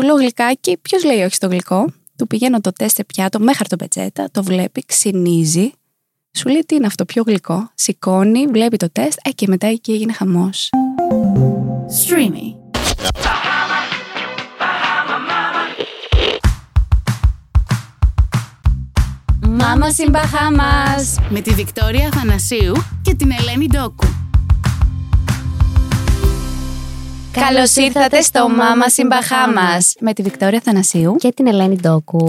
του λέω γλυκάκι, ποιος λέει όχι στο γλυκό. Του πηγαίνω το τεστ σε πιάτο με χαρτοπετσέτα, το βλέπει, ξυνίζει. Σου λέει τι είναι αυτό, πιο γλυκό; Σηκώνει, βλέπει το τεστ, ε, και μετά εκεί έγινε χαμός. Streamy. Μάμα in Bahamas. Με τη Βικτόρια Αθανασίου και την Ελένη Ντόκου. Καλώς ήρθατε στο Mama in Bahamas με τη Βικτόρια Θανασίου. και την Ελένη Ντόκου.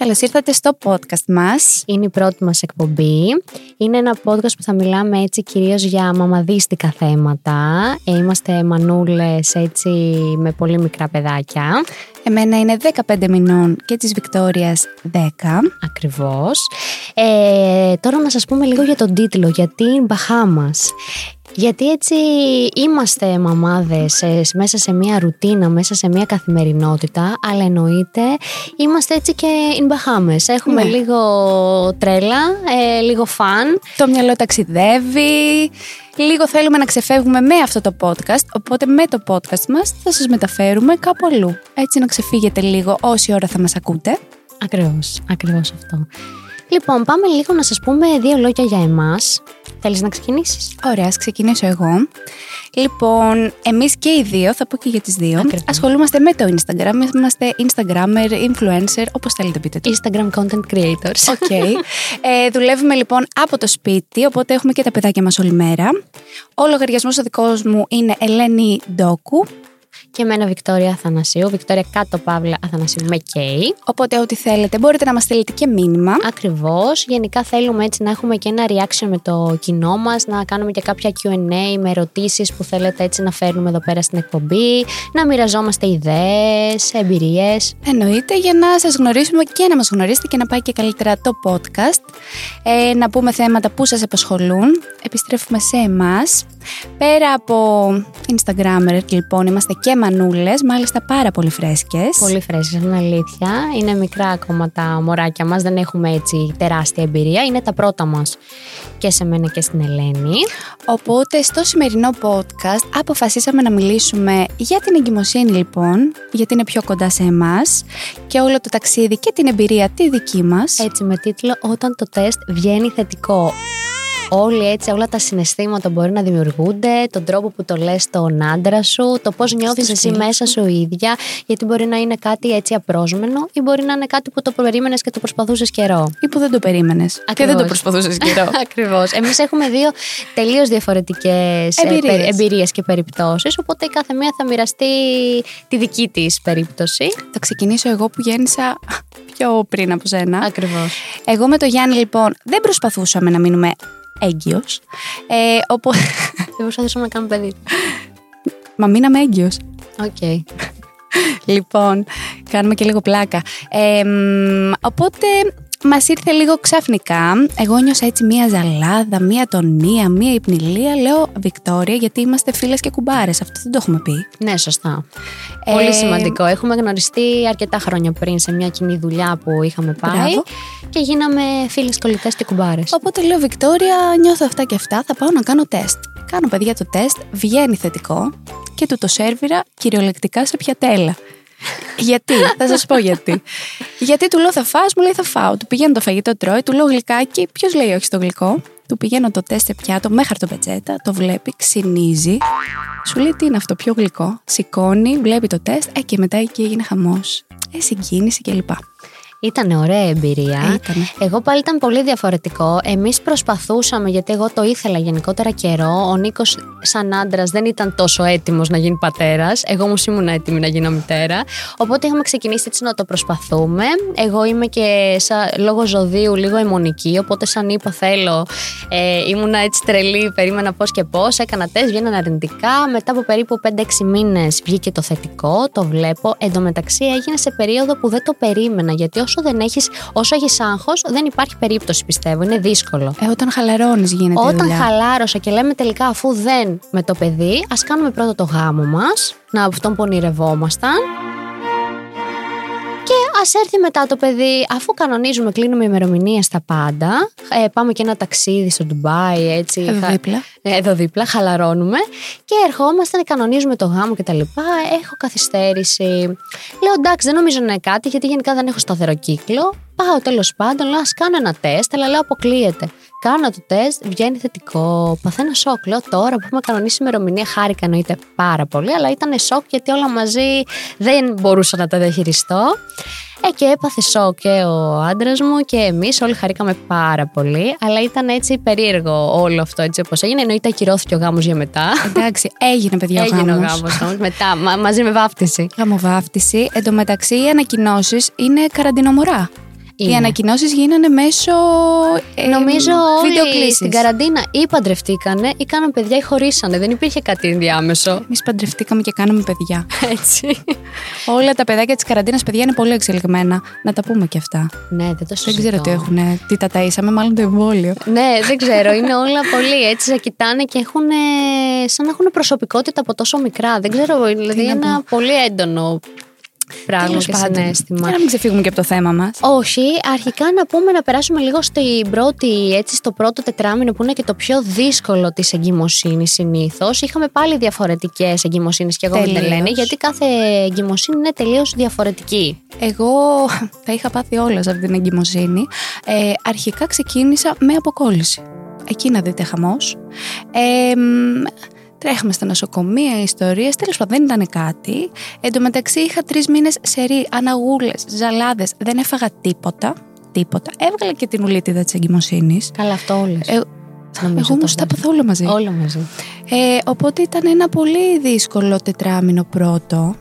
Καλώς ήρθατε στο podcast μας. Είναι η πρώτη μας εκπομπή. Είναι ένα podcast που θα μιλάμε έτσι κυρίως για μαμαδίστικα θέματα. Ε, Είμαστε μανούλες έτσι με πολύ μικρά παιδάκια. Εμένα είναι 15 μηνών και της Βικτόριας 10. Ακριβώς. Ε, τώρα να σας πούμε λίγο για τον τίτλο. Γιατί Μπαχάμας. Γιατί έτσι είμαστε μαμάδες ε, μέσα σε μια ρουτίνα, μέσα σε μια καθημερινότητα, αλλά εννοείται είμαστε έτσι και in Bahamas. Έχουμε Ναι. λίγο τρέλα, ε, λίγο φαν. Το μυαλό ταξιδεύει. Λίγο θέλουμε να ξεφεύγουμε με αυτό το podcast. Οπότε με το podcast μας θα σας μεταφέρουμε κάπου αλλού. Έτσι να ξεφύγετε λίγο όση ώρα θα μας ακούτε. Ακριβώς, ακριβώς αυτό. Λοιπόν, πάμε λίγο να σας πούμε δύο λόγια για εμάς. Θέλεις να ξεκινήσεις; Ωραία, ας ξεκινήσω εγώ. Λοιπόν, εμείς και οι δύο, θα πω και για τις δύο, Ακριβώς. ασχολούμαστε με το Instagram. Είμαστε Instagrammer, influencer, όπως θέλετε πείτε το. Instagram content creators. OK. ε, δουλεύουμε λοιπόν από το σπίτι, οπότε έχουμε και τα παιδάκια μας όλη μέρα. Ο λογαριασμός ο δικός μου είναι Ελένη Ντόκου, Και εμένα Βικτόρια Αθανασίου, Βικτόρια κάτω παύλα Αθανασίου με K. οπότε ό,τι θέλετε μπορείτε να μας στείλετε και μήνυμα. Ακριβώς, γενικά θέλουμε έτσι να έχουμε και ένα reaction με το κοινό μας, να κάνουμε και κάποια Q&A με ερωτήσεις που θέλετε έτσι να φέρνουμε εδώ πέρα στην εκπομπή, να μοιραζόμαστε ιδέες, εμπειρίες. Εννοείται για να σας γνωρίσουμε και να μας γνωρίσετε και να πάει και καλύτερα το podcast. Ε, να πούμε θέματα που σας απασχολούν. Επιστρέφουμε σε εμάς. Πέρα από Instagrammer λοιπόν είμαστε και μανούλες, μάλιστα πάρα πολύ φρέσκες. Πολύ φρέσκες, είναι αλήθεια. Είναι μικρά ακόμα τα μωράκια μας, δεν έχουμε έτσι τεράστια εμπειρία. Είναι τα πρώτα μας και σε μένα και στην Ελένη. Οπότε στο σημερινό podcast αποφασίσαμε να μιλήσουμε για την εγκυμοσύνη λοιπόν, γιατί είναι πιο κοντά σε εμάς και όλο το ταξίδι και την εμπειρία τη δική μας. Έτσι με τίτλο «Όταν το τεστ βγαίνει θετικό». Όλοι έτσι, όλα τα συναισθήματα μπορεί να δημιουργούνται, τον τρόπο που το λες στον άντρα σου, το πώς νιώθεις εσύ φίλη μέσα σου ίδια, γιατί μπορεί να είναι κάτι έτσι απρόσμενο ή μπορεί να είναι κάτι που το περίμενες και το προσπαθούσες καιρό. Ή που δεν το περίμενες και Ακριβώς. δεν το προσπαθούσες καιρό. Ακριβώς. Εμείς έχουμε δύο τελείως διαφορετικές Εμπειρίες. εμπειρίες και περιπτώσεις. Οπότε η κάθε μία θα μοιραστεί τη δική της περίπτωση. Θα ξεκινήσω εγώ που γέννησα πιο πριν από σένα. Ακριβώς. Εγώ με το Γιάννη λοιπόν δεν προσπαθούσαμε να μείνουμε έγκυος. Ε, οπότε... Δεν προσπαθήσαμε να κάνουμε παιδί. Μα μείναμε έγκυος. Οκ. Λοιπόν, κάνουμε και λίγο πλάκα. Ε, μ, οπότε μας ήρθε λίγο ξαφνικά. Εγώ νιώσα έτσι μία ζαλάδα, μία ατονία, μία υπνηλία. Λέω Βικτόρια, γιατί είμαστε φίλες και κουμπάρες. Αυτό δεν το έχουμε πει. Ναι, σωστά. Ε, Πολύ σημαντικό. Έχουμε γνωριστεί αρκετά χρόνια πριν σε μια κοινή δουλειά που είχαμε πάει Μπράβο. και γίναμε φίλες κολλητές και κουμπάρες. Οπότε λέω Βικτόρια, νιώθω αυτά και αυτά, θα πάω να κάνω τεστ. Κάνω παιδιά το τεστ, βγαίνει θετικό και του το σέρβιρα κυριολεκτικά σε πιατέλα. Γιατί, θα σας πω γιατί. γιατί του λέω θα φας, μου λέει θα φάω. Του πηγαίνω το φαγητό τρώει, του λέω γλυκάκι, ποιος λέει όχι στο γλυκό; Του πηγαίνω το τεστ σε πιάτο με χαρτοπετσέτα, το βλέπει, ξυνίζει. Σου λέει τι είναι αυτό, πιο γλυκό. Σηκώνει, βλέπει το τεστ, ε, και μετά εκεί έγινε χαμός. Ε, συγκίνηση κλπ. Ήταν ωραία εμπειρία. Ε, ήτανε. Εγώ πάλι ήταν πολύ διαφορετικό. Εμείς προσπαθούσαμε, γιατί εγώ το ήθελα γενικότερα καιρό. Ο Νίκος, σαν άντρας, δεν ήταν τόσο έτοιμος να γίνει πατέρας. Εγώ όμως ήμουν έτοιμη να γίνω μητέρα. Οπότε είχαμε ξεκινήσει έτσι να το προσπαθούμε. Εγώ είμαι και σα, λόγω ζωδίου λίγο αιμονική. Οπότε, σαν είπα, θέλω. Ε, ήμουνα έτσι τρελή, περίμενα πώς και πώς. Έκανα τεστ, βγαίναν αρνητικά. Μετά από περίπου 5-6 μήνες βγήκε το θετικό. Το βλέπω. Εν τω μεταξύ έγινε σε περίοδο που δεν το περίμενα. Γιατί όσο δεν έχεις, όσο έχεις άγχος, δεν υπάρχει περίπτωση πιστεύω. Είναι δύσκολο. Ε, όταν χαλαρώνεις γίνεται η Όταν δουλειά. χαλάρωσα και λέμε τελικά αφού δεν με το παιδί, ας κάνουμε πρώτα το γάμο μας, να αυτόν που ονειρευόμασταν. Και έρθει μετά το παιδί, αφού κανονίζουμε, κλείνουμε ημερομηνίες στα πάντα. Ε, πάμε και ένα ταξίδι στο Ντουμπάι, έτσι. Εδώ χα- δίπλα. ε, Εδώ δίπλα, χαλαρώνουμε. Και ερχόμαστε, κανονίζουμε το γάμο κτλ. Έχω καθυστέρηση. Λέω εντάξει, δεν νομίζω να είναι κάτι, γιατί γενικά δεν έχω σταθερό κύκλο. Πάω τέλος πάντων, λέω ας κάνω ένα τεστ, αλλά λέω αποκλείεται. Κάνω το τεστ, βγαίνει θετικό. Παθαίνω σοκ. Λέω τώρα που έχουμε κανονίσει ημερομηνία, χάρηκα εννοείται πάρα πολύ, αλλά ήταν σοκ γιατί όλα μαζί δεν μπορούσα να τα διαχειριστώ. Ε, και έπαθε σοκ και ο άντρας μου και εμείς όλοι χαρήκαμε πάρα πολύ. Αλλά ήταν έτσι περίεργο όλο αυτό έτσι όπως έγινε. Εννοείται ακυρώθηκε ο γάμος για μετά. Εντάξει, έγινε παιδιά ο Έγινε ο γάμος. γάμος όμω μετά, μα- μαζί με βάφτιση. Γαμοβάφτιση. Εν τω μεταξύ, οι ανακοινώσεις είναι καραντινομορά. Οι Είναι. ανακοινώσεις γίνανε μέσω. ε, Νομίζω όλοι βιντεοκλήσης. στην καραντίνα ή παντρευτήκανε ή κάναν παιδιά ή χωρίσανε. Δεν υπήρχε κάτι ενδιάμεσο. Εμείς παντρευτήκαμε και κάναμε παιδιά. Έτσι. Όλα τα παιδάκια της καραντίνας, παιδιά, είναι πολύ εξελιγμένα. Να τα πούμε και αυτά. ναι, δεν το Δεν συζητώ. ξέρω τι έχουν. Τι τα ταΐσαμε, μάλλον το εμβόλιο. Ναι, δεν ξέρω. Είναι όλα πολύ έτσι. Σε κοιτάνε και έχουν. σαν να έχουν προσωπικότητα από τόσο μικρά. Δεν ξέρω. Δηλαδή, να ένα πω. πολύ έντονο πράγμα Τέλος και πάντων. συνέστημα. Για να μην ξεφύγουμε και από το θέμα μας. Όχι, αρχικά να πούμε να περάσουμε λίγο στην πρώτη, έτσι, στο πρώτο τετράμινο που είναι και το πιο δύσκολο της εγκυμοσύνης συνήθως. Είχαμε πάλι διαφορετικές εγκυμοσύνες και εγώ με την Τελείως. Ελένη, γιατί κάθε εγκυμοσύνη είναι τελείως διαφορετική. Εγώ τα είχα πάθει όλα σε αυτή την εγκυμοσύνη. Ε, αρχικά ξεκίνησα με αποκόλληση. Εκεί να δείτε χαμός. Ε, μ, τρέχαμε στα νοσοκομεία, ιστορίες, τέλος πάντων δεν ήταν κάτι. Εν τω μεταξύ είχα τρεις μήνες σερή, αναγούλες, ζαλάδες, δεν έφαγα τίποτα. Τίποτα. Έβγαλα και την ουλίτιδα της εγκυμοσύνης. Καλά, αυτό όλες. Ε, εγώ όμως τα έπαθα όλα μαζί. Όλα μαζί. Ε, οπότε ήταν ένα πολύ δύσκολο τετράμινο πρώτο.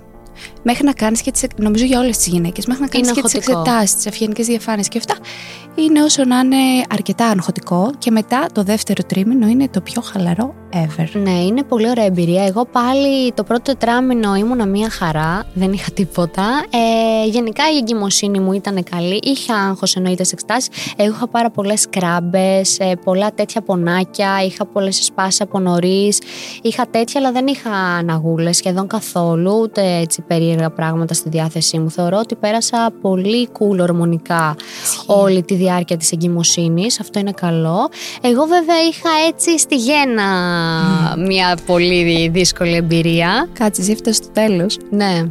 Μέχρι να κάνεις και τις. Νομίζω για όλες τις γυναίκες. Μέχρι να κάνεις Είναι και τις αγχωτικό. εξετάσεις, τις ευγενικέ διαφάνειες και αυτά. Είναι όσο να είναι αρκετά αγχωτικό. Και μετά το δεύτερο τρίμηνο είναι το πιο χαλαρό ever. Ναι, είναι πολύ ωραία εμπειρία. Εγώ πάλι το πρώτο τετράμινο ήμουνα μία χαρά, δεν είχα τίποτα. Ε, γενικά η εγκυμοσύνη μου ήταν καλή. Είχα άγχος εννοείται σε εξετάσει. Εγώ είχα πάρα πολλές κράμπες, πολλά τέτοια πονάκια. Είχα πολλές σπάσει από νωρίς. Είχα τέτοια, αλλά δεν είχα αναγούλες σχεδόν καθόλου. Ούτε έτσι περίεργα πράγματα στη διάθεσή μου. Θεωρώ ότι πέρασα πολύ cool ορμονικά όλη τη διάρκεια της εγκυμοσύνης. Αυτό είναι καλό. Εγώ βέβαια είχα έτσι στη γέννα μια πολύ δύσκολη εμπειρία. Κάτσε, εσύ έφτασε στο τέλος. Ναι.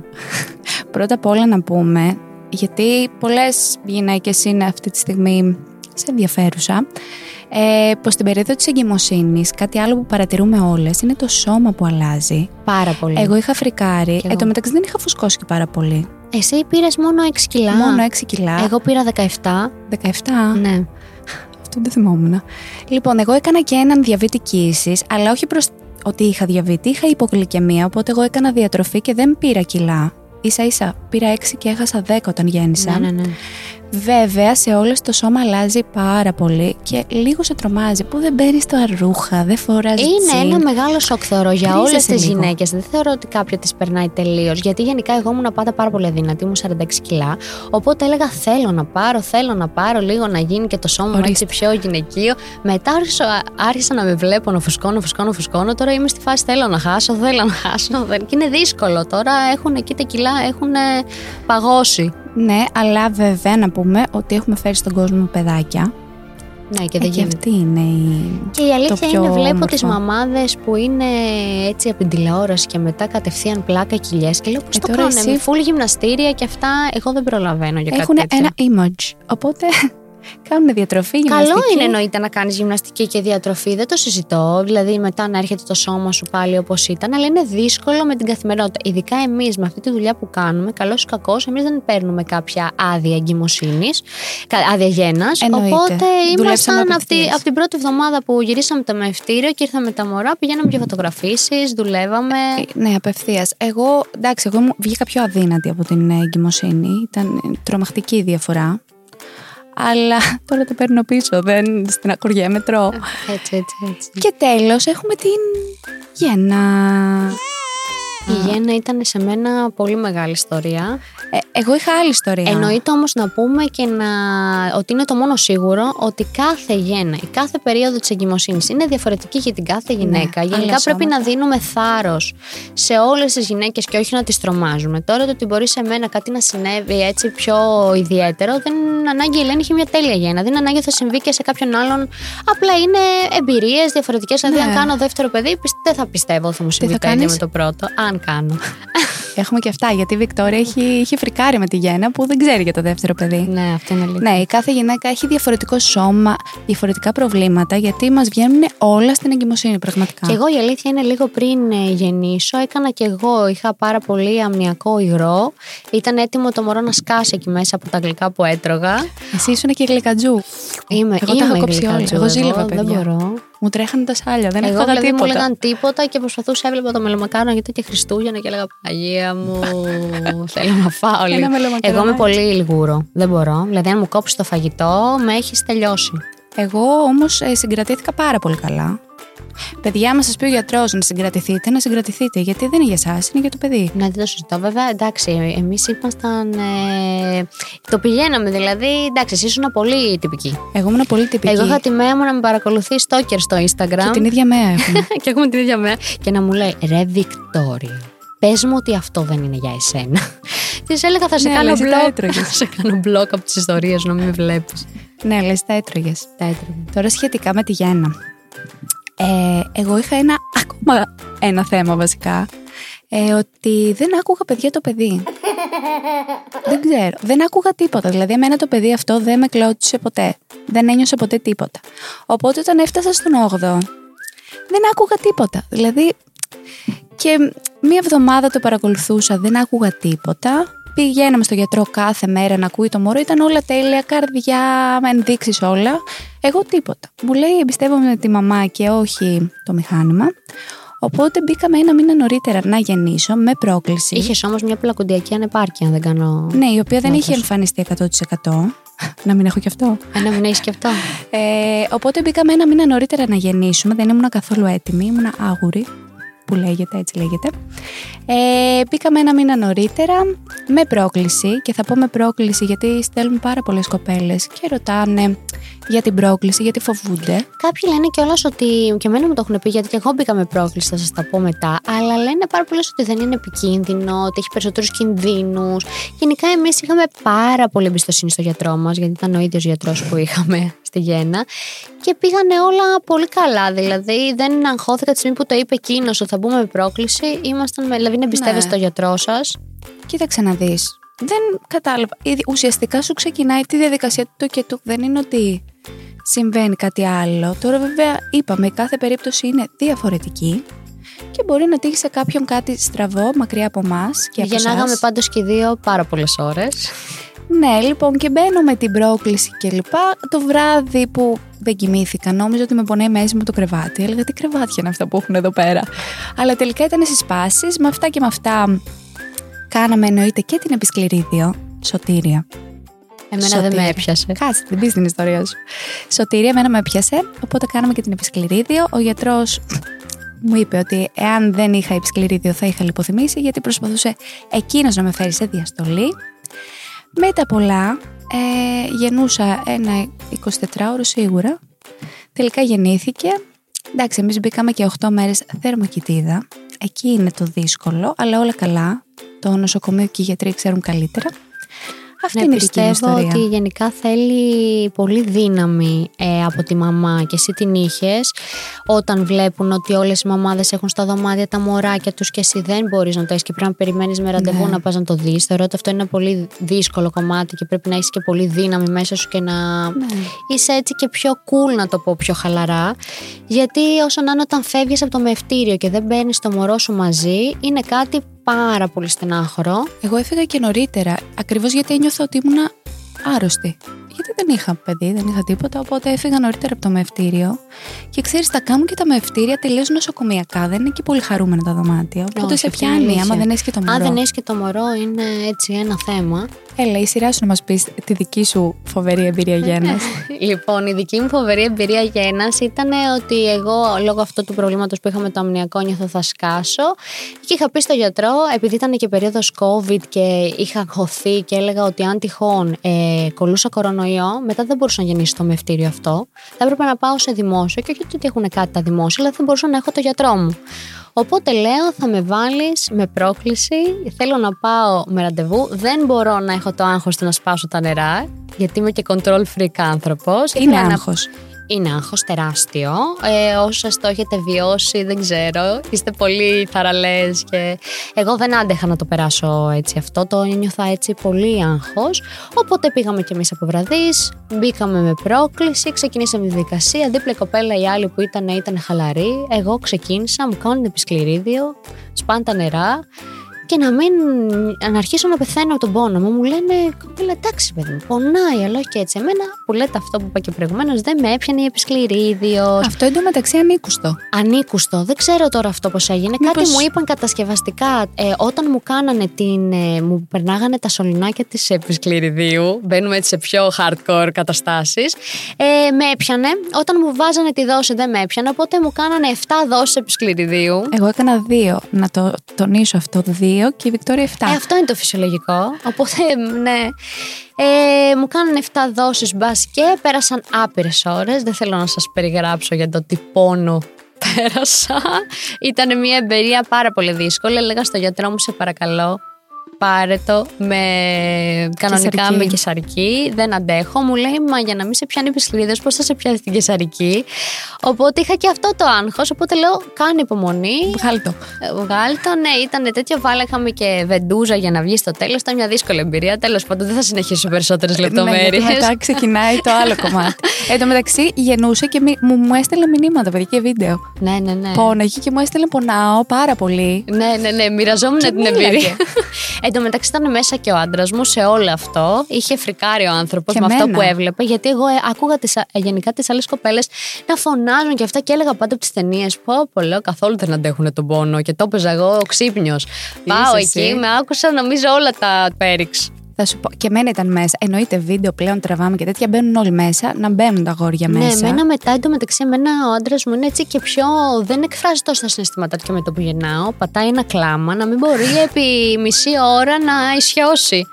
Πρώτα απ' όλα να πούμε, γιατί πολλές γυναίκες είναι αυτή τη στιγμή σε ενδιαφέρουσα, ε, πως στην περίοδο της εγκυμοσύνης κάτι άλλο που παρατηρούμε όλες είναι το σώμα που αλλάζει. Πάρα πολύ. Εγώ είχα φρικάρει, εγώ. εν τω μεταξύ δεν είχα φουσκώσει και πάρα πολύ. Εσύ πήρες μόνο 6 κιλά. Μόνο 6 κιλά. Εγώ πήρα 17. 17. Ναι. Αυτό δεν θυμόμουν. Λοιπόν, εγώ έκανα και έναν διαβήτη κύσης, αλλά όχι προς ότι είχα διαβήτη, είχα υπογλυκαιμία, οπότε εγώ έκανα διατροφή και δεν πήρα κιλά. Ίσα ίσα πήρα 6 και έχασα 10 όταν γέννησα. Ναι, ναι, ναι. Βέβαια, σε όλες το σώμα αλλάζει πάρα πολύ και λίγο σε τρομάζει που δεν μπαίνει στο αρούχα, δεν φοράς Είναι ένα μεγάλο σοκ, θεωρώ, για Κρίζεσαι όλες τις λίγο. γυναίκες. Δεν θεωρώ ότι κάποια τις περνάει τελείως. Γιατί γενικά εγώ ήμουν πάντα πάρα πολύ αδύνατη, ήμουν 46 κιλά. Οπότε έλεγα θέλω να πάρω, θέλω να πάρω λίγο να γίνει και το σώμα μου Ορίστε. έτσι πιο γυναικείο. Μετά άρχισα, άρχισα να με βλέπω να φουσκώνω, φουσκώνω, φουσκώνω. Τώρα είμαι στη φάση θέλω να χάσω, θέλω να χάσω. Δεν- Και είναι δύσκολο. Τώρα έχουν εκεί τα κιλά, έχουν παγώσει. Ναι, αλλά βέβαια να πούμε ότι έχουμε φέρει στον κόσμο παιδάκια. Ναι, και Ε, δεν και γίνεται. αυτή είναι η. Και η αλήθεια το πιο είναι, βλέπω όμορφο. τις μαμάδες που είναι έτσι από την τηλεόραση και μετά κατευθείαν πλάκα κοιλιές και λέω πώς Ε, το τώρα κάνουν. εσύ- Με full γυμναστήρια και αυτά, εγώ δεν προλαβαίνω για Έχουν κάτι τέτοιο. ένα image. Οπότε κάνουν διατροφή, Καλό γυμναστική. είναι εννοείται να κάνεις γυμναστική και διατροφή, δεν το συζητώ. Δηλαδή, μετά να έρχεται το σώμα σου πάλι όπως ήταν, αλλά είναι δύσκολο με την καθημερινότητα. Ειδικά εμείς με αυτή τη δουλειά που κάνουμε, καλός ή κακός, εμείς δεν παίρνουμε κάποια άδεια εγκυμοσύνης, άδεια γέννας. Εννοείται. Οπότε Δουλέψαμε ήμασταν από, τη, απευθείας. από την πρώτη εβδομάδα που γυρίσαμε το μευτήριο και ήρθαμε τα μωρά, πηγαίναμε για φωτογραφίσεις, δουλεύαμε. Ε, Ναι, απευθείας. Εγώ, εντάξει, εγώ μου βγήκα πιο αδύνατη από την ε, εγκυμοσύνη. Ήταν ε, τρομακτική η διαφορά. Αλλά τώρα το παίρνω πίσω. Δεν στεναχωριέμαι, τρώω. Έτσι, έτσι, έτσι. Και τέλος έχουμε την γέννα. Η γέννα ήταν σε μένα πολύ μεγάλη ιστορία. Ε, εγώ είχα άλλη ιστορία. Εννοείται όμως να πούμε και να... ότι είναι το μόνο σίγουρο ότι κάθε γέννα, η κάθε περίοδο της εγκυμοσύνης είναι διαφορετική για την κάθε γυναίκα. άλλα Γενικά πρέπει σώματα. να δίνουμε θάρρος σε όλες τις γυναίκες και όχι να τις τρομάζουμε. Τώρα το ότι μπορεί σε μένα κάτι να συνέβη έτσι πιο ιδιαίτερο, δεν είναι ανάγκη η Ελένη είχε μια τέλεια γέννα. Δεν είναι ανάγκη ότι θα συμβεί και σε κάποιον άλλον. Απλά είναι εμπειρίες διαφορετικές. Δηλαδή, Ναι. αν κάνω δεύτερο παιδί, πιστε- δεν θα πιστεύω ότι θα μου συμβεί θα το ίδιο κάνεις; με το πρώτο. Αν κάνω. Έχουμε και αυτά, γιατί η Βικτόρια έχει, έχει φρικάρει με τη γέννα που δεν ξέρει για το δεύτερο παιδί. ναι, αυτό είναι αλήθεια. Ναι, η κάθε γυναίκα έχει διαφορετικό σώμα, διαφορετικά προβλήματα, γιατί μας βγαίνουν όλα στην εγκυμοσύνη, πραγματικά. Και εγώ η αλήθεια είναι λίγο πριν ε, γεννήσω, έκανα και εγώ, είχα πάρα πολύ αμνιακό υγρό. Ήταν έτοιμο το μωρό να σκάσει εκεί μέσα από τα γλυκά που έτρωγα. Εσύ ήσουν και γλυκατζού. Είμαι, Εγώ τα είμαι έχω κόψει όλα. γλυκατζού Εγώ ζήλευα, Δεν παιδιά. μπορώ. Μου τρέχανε τα σάλια, δεν Εγώ έφαγα δηλαδή μου τίποτα. έλεγαν τίποτα και προσπαθούσα, έβλεπα το μελομακάρονα γιατί ήταν και Χριστούγεννα και έλεγα Παναγία μου, θέλω να φάω λίγο. Ένα μελομακαρονάκι. Εγώ είμαι πολύ λιγούρο. Δεν μπορώ. Δηλαδή, αν μου κόψεις το φαγητό, με έχεις τελειώσει. Εγώ όμως συγκρατήθηκα πάρα πολύ καλά. Παιδιά, άμα σας πει ο γιατρός να συγκρατηθείτε, να συγκρατηθείτε. Γιατί δεν είναι για εσά, είναι για το παιδί. Ναι, δεν το συζητώ. Βέβαια, εντάξει, εμείς ήμασταν. Ε, το πηγαίναμε, δηλαδή. Εντάξει, εσύ ήσουν πολύ τυπική. Εγώ ήμουν πολύ τυπική. Εγώ είχα τη μέα μου να με παρακολουθεί stalker στο Instagram. Και την ίδια μέρα έχουμε. και έχουμε την ίδια μέρα. Και να μου λέει, ρε Βικτόρια, πες μου ότι αυτό δεν είναι για εσένα. Τη έλεγα, θα σε Ναι, κάνω αλλά εσύ τα μπλοκ. έτρωγες. Θα σε κάνω μπλοκ από τις ιστορίες να μην με βλέπεις. ναι, λες, τα έτρωγες. Τα έτρωγα. Τώρα σχετικά με τη γέννα. Ε, εγώ είχα ένα ακόμα ένα θέμα βασικά. Ε, ότι δεν άκουγα παιδιά το παιδί. δεν ξέρω. Δεν άκουγα τίποτα. Δηλαδή, εμένα το παιδί αυτό δεν με κλώτσισε ποτέ. Δεν ένιωσε ποτέ τίποτα. Οπότε, όταν έφτασα στον 8ο, δεν άκουγα τίποτα. Δηλαδή, και μία εβδομάδα το παρακολουθούσα, δεν άκουγα τίποτα. Πηγαίναμε στο γιατρό κάθε μέρα να ακούει το μωρό, ήταν όλα τέλεια, καρδιά, ενδείξεις όλα. Εγώ τίποτα. Μου λέει εμπιστεύομαι τη μαμά και όχι το μηχάνημα. Οπότε μπήκαμε ένα μήνα νωρίτερα να γεννήσω με πρόκληση. Είχες όμως μια πλακοντιακή ανεπάρκεια, αν δεν κάνω. Ναι, η οποία δεν είχε Λάθος. εμφανιστεί 100%. να μην έχω κι αυτό. Ένα μην έχεις και αυτό. Ε, οπότε μπήκαμε ένα μήνα νωρίτερα να γεννήσουμε. Δεν ήμουν καθόλου έτοιμη. Ήμουν άγουρη, που λέγεται, έτσι λέγεται. Ε, μπήκαμε ένα μήνα νωρίτερα με πρόκληση. Και θα πω με πρόκληση γιατί στέλνουν πάρα πολλές κοπέλες και ρωτάνε για την πρόκληση, γιατί φοβούνται. Κάποιοι λένε κιόλας ότι. και εμένα μου το έχουν πει, γιατί και εγώ μπήκα με πρόκληση, θα σας τα πω μετά. Αλλά λένε πάρα πολλές ότι δεν είναι επικίνδυνο, ότι έχει περισσότερους κινδύνους. Γενικά, εμείς είχαμε πάρα πολύ εμπιστοσύνη στο γιατρό μας, γιατί ήταν ο ίδιος γιατρός που είχαμε στη Γέννα. Και πήγανε όλα πολύ καλά. Δηλαδή, δεν αγχώθηκα τη στιγμή που το είπε εκείνος ότι θα μπούμε με πρόκληση. Ήμασταν με, δηλαδή, να εμπιστεύεστε Ναι. το γιατρό σας. Κοίταξε να δεις. Δεν κατάλαβα. Ήδη- Ουσιαστικά σου ξεκινάει τη διαδικασία του το και του. Δεν είναι ότι συμβαίνει κάτι άλλο. Τώρα, βέβαια, είπαμε, η κάθε περίπτωση είναι διαφορετική και μπορεί να τύχει σε κάποιον κάτι στραβό μακριά από εμάς και από Γεννάγαμε εσάς. πάντως και οι δύο πάρα πολλές ώρες. Ναι, λοιπόν, και μπαίνω με την πρόκληση και λοιπά. Το βράδυ που δεν κοιμήθηκα, νόμιζα ότι με πονάει μέση μου το κρεβάτι. Έλεγα τι κρεβάτια είναι αυτά που έχουν εδώ πέρα; Αλλά τελικά ήταν στις πάσει. Με αυτά και με αυτά κάναμε εννοείται και την επισκληρίδιο. Σωτήρια. Εμένα δεν με Σωτήρια. έπιασε. Κάτσε, δεν πεις την ιστορία σου. Σωτήρια, εμένα με έπιασε. Οπότε κάναμε και την επισκληρίδιο. Ο γιατρός μου είπε ότι εάν δεν είχα επισκληρίδιο θα είχα λιποθυμήσει γιατί προσπαθούσε εκείνος να με φέρει σε διαστολή. Με τα πολλά ε, γεννούσα ένα 24ωρο σίγουρα. Τελικά γεννήθηκε. Εντάξει, εμείς μπήκαμε και 8 μέρες θερμοκοιτίδα. Εκεί είναι το δύσκολο, αλλά όλα καλά. Το νοσοκομείο και οι γιατροί ξέρουν καλύτερα. Αυτή Ναι, είναι η δική μου πιστεύω ιστορία. ότι γενικά θέλει πολύ δύναμη ε, από τη μαμά και εσύ την είχες όταν βλέπουν ότι όλες οι μαμάδες έχουν στα δωμάτια τα μωράκια τους και εσύ δεν μπορείς να το έχεις και πρέπει να περιμένεις με ραντεβού Ναι. να πας να το δεις. Θεωρώ ότι αυτό είναι ένα πολύ δύσκολο κομμάτι και πρέπει να έχεις και πολύ δύναμη μέσα σου και να Ναι. είσαι έτσι και πιο cool, να το πω πιο χαλαρά. Γιατί όσο να είναι όταν φεύγεις από το μευτήριο και δεν παίρνει το μωρό σου μαζί, είναι κάτι πάρα πολύ στενάχωρο. Εγώ έφυγα και νωρίτερα, ακριβώς γιατί ένιωθα ότι ήμουν άρρωστη. Γιατί δεν είχα παιδί, δεν είχα τίποτα, οπότε έφυγα νωρίτερα από το μευτήριο. Και ξέρεις, τα κάνουν και τα μευτήρια τελείως νοσοκομιακά. Δεν είναι και πολύ χαρούμενα τα δωμάτια. Οπότε Όχι, σε αυτή είναι πιάνει, αλήθεια. άμα δεν έχεις και το μωρό. Αν δεν έχεις και το μωρό, είναι έτσι ένα θέμα. Έλα, η σειρά σου να μας πεις τη δική σου φοβερή εμπειρία γέννα. Λοιπόν, η δική μου φοβερή εμπειρία γέννα ήταν ότι εγώ λόγω αυτού του προβλήματος που είχα με το αμνιακό νιώθω θα σκάσω. Και είχα πει στο γιατρό, επειδή ήταν και περίοδος COVID και είχα αγχωθεί και έλεγα ότι αν τυχόν ε, κολούσα κορονοϊό, μετά δεν μπορούσα να γεννήσω το μευτήριο αυτό. Θα έπρεπε να πάω σε δημόσιο και όχι ότι έχουν κάτι τα δημόσια, αλλά δεν μπορούσα να έχω το γιατρό μου. Οπότε λέω θα με βάλεις με πρόκληση, θέλω να πάω με ραντεβού, δεν μπορώ να έχω το άγχος του να σπάσω τα νερά, γιατί είμαι και control freak άνθρωπος. Είναι Ήθελα να- άγχος; Είναι άγχος τεράστιο. Ε, όσοι το έχετε βιώσει, δεν ξέρω. Είστε πολύ θαραλές και εγώ δεν άντεχα να το περάσω έτσι αυτό. Το νιώθα έτσι πολύ άγχος. Οπότε πήγαμε κι εμείς από βραδείς, μπήκαμε με πρόκληση, ξεκινήσαμε τη δικασία. Δίπλα η κοπέλα η άλλη που ήταν, ήταν χαλαρή. Εγώ ξεκίνησα, μου κάνουν επισκληρίδιο, σπάνε τα νερά. Και να μην να αρχίσω να πεθαίνω από τον πόνο μου, μου λένε κοπέλα, εντάξει παιδί μου, πονάει, αλλά όχι και έτσι. Εμένα που λέτε αυτό που είπα και προηγουμένως, δεν με έπιανε η επισκληρίδιο. Αυτό εντωμεταξύ ανήκουστο. Ανήκουστο. Δεν ξέρω τώρα αυτό πώς έγινε. Μήπως- Κάτι μου είπαν κατασκευαστικά. Ε, όταν μου κάνανε την. ε, μου περνάγανε τα σωληνάκια της επισκληριδίου. Μπαίνουμε έτσι σε πιο hardcore καταστάσεις. Ε, με έπιανε. Όταν μου βάζανε τη δόση δεν με έπιανε. Οπότε μου κάνανε 7 δόσεις επισκληριδίου. Εγώ έκανα δύο. Να το τονίσω αυτό. Δύο και η Βικτόρια 7. Ε, αυτό είναι το φυσιολογικό. Οπότε, ναι. Ε, μου κάνανε 7 δόσεις μπας και πέρασαν άπειρες ώρες. Δεν θέλω να σας περιγράψω για το τι πόνο πέρασα. Ήταν μια εμπειρία πάρα πολύ δύσκολη. Έλεγα στο γιατρό μου, σε παρακαλώ, πάρε το με κανονικά Κεσαρική. με κεσαρική. Δεν αντέχω. Μου λέει, μα για να μην σε πιάνει επισκληρίδες, πώς θα σε πιάσει την κεσαρική; Οπότε είχα και αυτό το άγχος. Οπότε λέω, κάνε υπομονή. Βγάλ το. Ε, Βγάλει το, ναι, ήταν τέτοιο. Βάλεχαμε και βεντούζα για να βγει στο τέλος. Ήταν μια δύσκολη εμπειρία. Τέλος πάντων, δεν θα συνεχίσω περισσότερες Ναι, λεπτομέρειες. γιατί μετά ξεκινάει το άλλο κομμάτι. Εν τω μεταξύ γεννούσε και μη- μου, μου έστελνε μηνύματα, παιδιά, και βίντεο. ναι, ναι, ναι. Πόναγε και μου έστελνε πονάω πάρα πολύ. Ναι, ναι, ναι, μοιραζόμουν Και την μίλαγε. εμπειρία. Εν τω μεταξύ ήταν μέσα και ο άντρας μου σε όλο αυτό. Είχε φρικάρει ο άνθρωπος Και με αυτό εμένα. που έβλεπε. Γιατί εγώ ε, άκουγα τις, α- ε, γενικά τις άλλες κοπέλες να φωνάζουν και αυτά και έλεγα πάντα από τις ταινίες. Πω, πω, λέω καθόλου δεν αντέχουν τον πόνο. Και το έπαιζα εγώ ξύπνιος. Πάω εσύ. εκεί, με άκουσα νομίζω όλα τα πέριξ. Θα σου πω, και εμένα ήταν μέσα. Εννοείται βίντεο πλέον τραβάμε και τέτοια μπαίνουν όλοι μέσα, να μπαίνουν τα αγόρια Ναι, μέσα. εμένα μετά εντωμεταξύ, εμένα ο άντρας μου είναι έτσι και πιο. Δεν εκφράζει τόσο τα συναισθήματά του και με το που γεννάω. Πατάει ένα κλάμα να μην μπορεί επί μισή ώρα να ισιώσει.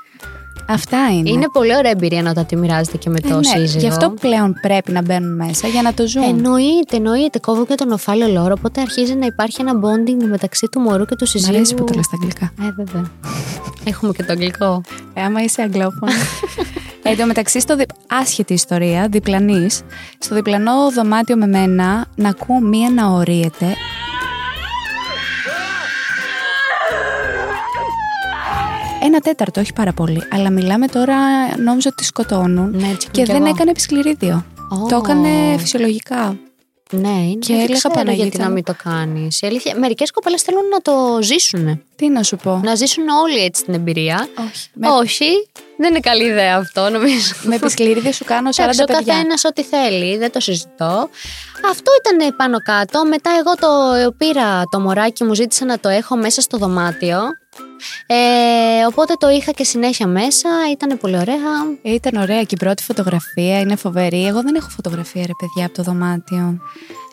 Αυτά είναι. Είναι πολύ ωραία εμπειρία να τα τη μοιράζεται και με Ε, το ναι, σύζυγο. Γι' αυτό πλέον πρέπει να μπαίνουν μέσα για να το ζουν. Εννοείται, εννοείται. Κόβω και τον οφάλιο λόρο, οπότε αρχίζει να υπάρχει ένα bonding μεταξύ του μωρού και του Μ' συζύγου. αρέσει που το λες στα αγγλικά. Ε, βέβαια. Έχουμε και το αγγλικό. Ε, άμα είσαι αγγλόφωνο. ε, εν τω μεταξύ, στο δι... άσχετη ιστορία, διπλανής, στο διπλανό δωμάτιο με μένα, να ακούω μία να ορίεται. Ένα τέταρτο, όχι πάρα πολύ. Αλλά μιλάμε τώρα, νόμιζα ότι τη σκοτώνουν. Ναι, έτσι και κι δεν εγώ. έκανε επισκληρίδιο. Ω. Το έκανε φυσιολογικά. Ναι, είναι. Και δεν έλεγα, ξέρω Παναγίτα γιατί να μου. μην το κάνεις. Μερικές κοπέλες θέλουν να το ζήσουν. Τι να σου πω. Να ζήσουν όλοι έτσι την εμπειρία. Όχι. Με, Όχι, δεν είναι καλή ιδέα αυτό, νομίζω. με επισκληρίδιο σου κάνω 40 Εντάξει, ο παιδιά. καθένας ό,τι θέλει, δεν το συζητώ. Αυτό ήταν πάνω κάτω. Μετά εγώ το πήρα το μωράκι, μου ζήτησε να το έχω μέσα στο δωμάτιο. Ε, οπότε το είχα και συνέχεια μέσα, ήταν πολύ ωραία. Ε, Ήταν ωραία και η πρώτη φωτογραφία είναι φοβερή. Εγώ δεν έχω φωτογραφία, ρε παιδιά, από το δωμάτιο.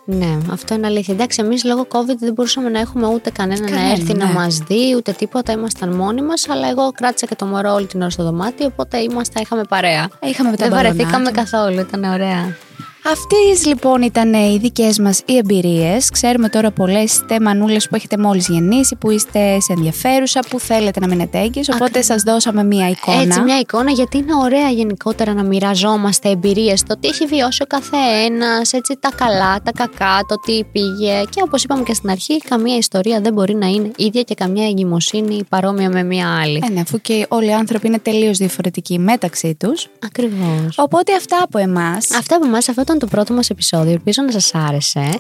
Ναι, αυτό είναι αλήθεια. Εντάξει, εμείς λόγω COVID δεν μπορούσαμε να έχουμε ούτε κανένα να Κανένα, έρθει να ναι. μας δει, ούτε τίποτα. Ήμασταν μόνοι μας. Αλλά εγώ κράτησα και το μωρό όλη την ώρα στο δωμάτιο, οπότε είμαστε, είχαμε παρέα. Ε, Είχαμε τα Δεν βαρεθήκαμε μπαλονάκια. καθόλου, ήταν ωραία. Αυτές λοιπόν ήταν οι δικές μας οι εμπειρίες. Ξέρουμε τώρα πολλές είστε μανούλες που έχετε μόλις γεννήσει, που είστε σε ενδιαφέρουσα, που θέλετε να μείνετε έγκυες. Οπότε σας δώσαμε μία εικόνα. Έτσι, μια εικόνα, γιατί είναι ωραία γενικότερα να μοιραζόμαστε εμπειρίες. Το τι έχει βιώσει ο καθένας, έτσι τα καλά, τα κακά, το τι πήγε. Και όπως είπαμε και στην αρχή, καμία ιστορία δεν μπορεί να είναι ίδια και καμία εγκυμοσύνη παρόμοια με μία άλλη. Ε, ναι, αφού και όλοι οι άνθρωποι είναι τελείως διαφορετικοί μεταξύ τους. Ακριβώς. Οπότε αυτά από εμάς. Αυτά από εμάς, αυτό ήταν το πρώτο μας επεισόδιο. Ελπίζω να σας άρεσε.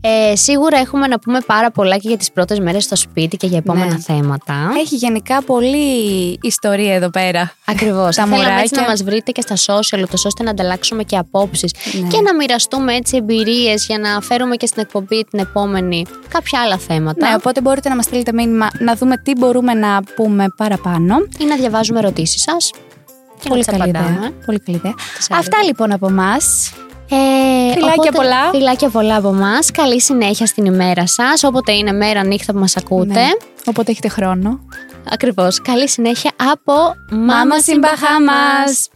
Ε, σίγουρα έχουμε να πούμε πάρα πολλά και για τις πρώτες μέρες στο σπίτι και για επόμενα Ναι. θέματα. Έχει γενικά πολλή ιστορία εδώ πέρα. Ακριβώς. Τα Θέλαμε έτσι μωράκια. να μας βρείτε και στα social, ούτως ώστε να ανταλλάξουμε και απόψεις Ναι. και να μοιραστούμε έτσι εμπειρίες για να φέρουμε και στην εκπομπή την επόμενη κάποια άλλα θέματα. Ναι, οπότε μπορείτε να μας στείλετε μήνυμα να δούμε τι μπορούμε να πούμε παραπάνω. Ή να διαβάζουμε ερωτήσεις σας. Και Πολύ να τις καλή ιδέα. απαντάμε. Πολύ καλή ιδέα. Τις άρεσε. Αυτά λοιπόν από εμά. Ε, Φιλάκια πολλά. Φιλάκια πολλά από εμάς. Καλή συνέχεια στην ημέρα σας. Όποτε είναι μέρα, νύχτα που μας ακούτε. Ναι. Όποτε έχετε χρόνο. Ακριβώς. Καλή συνέχεια από Μάμα στην Μπαχάμας.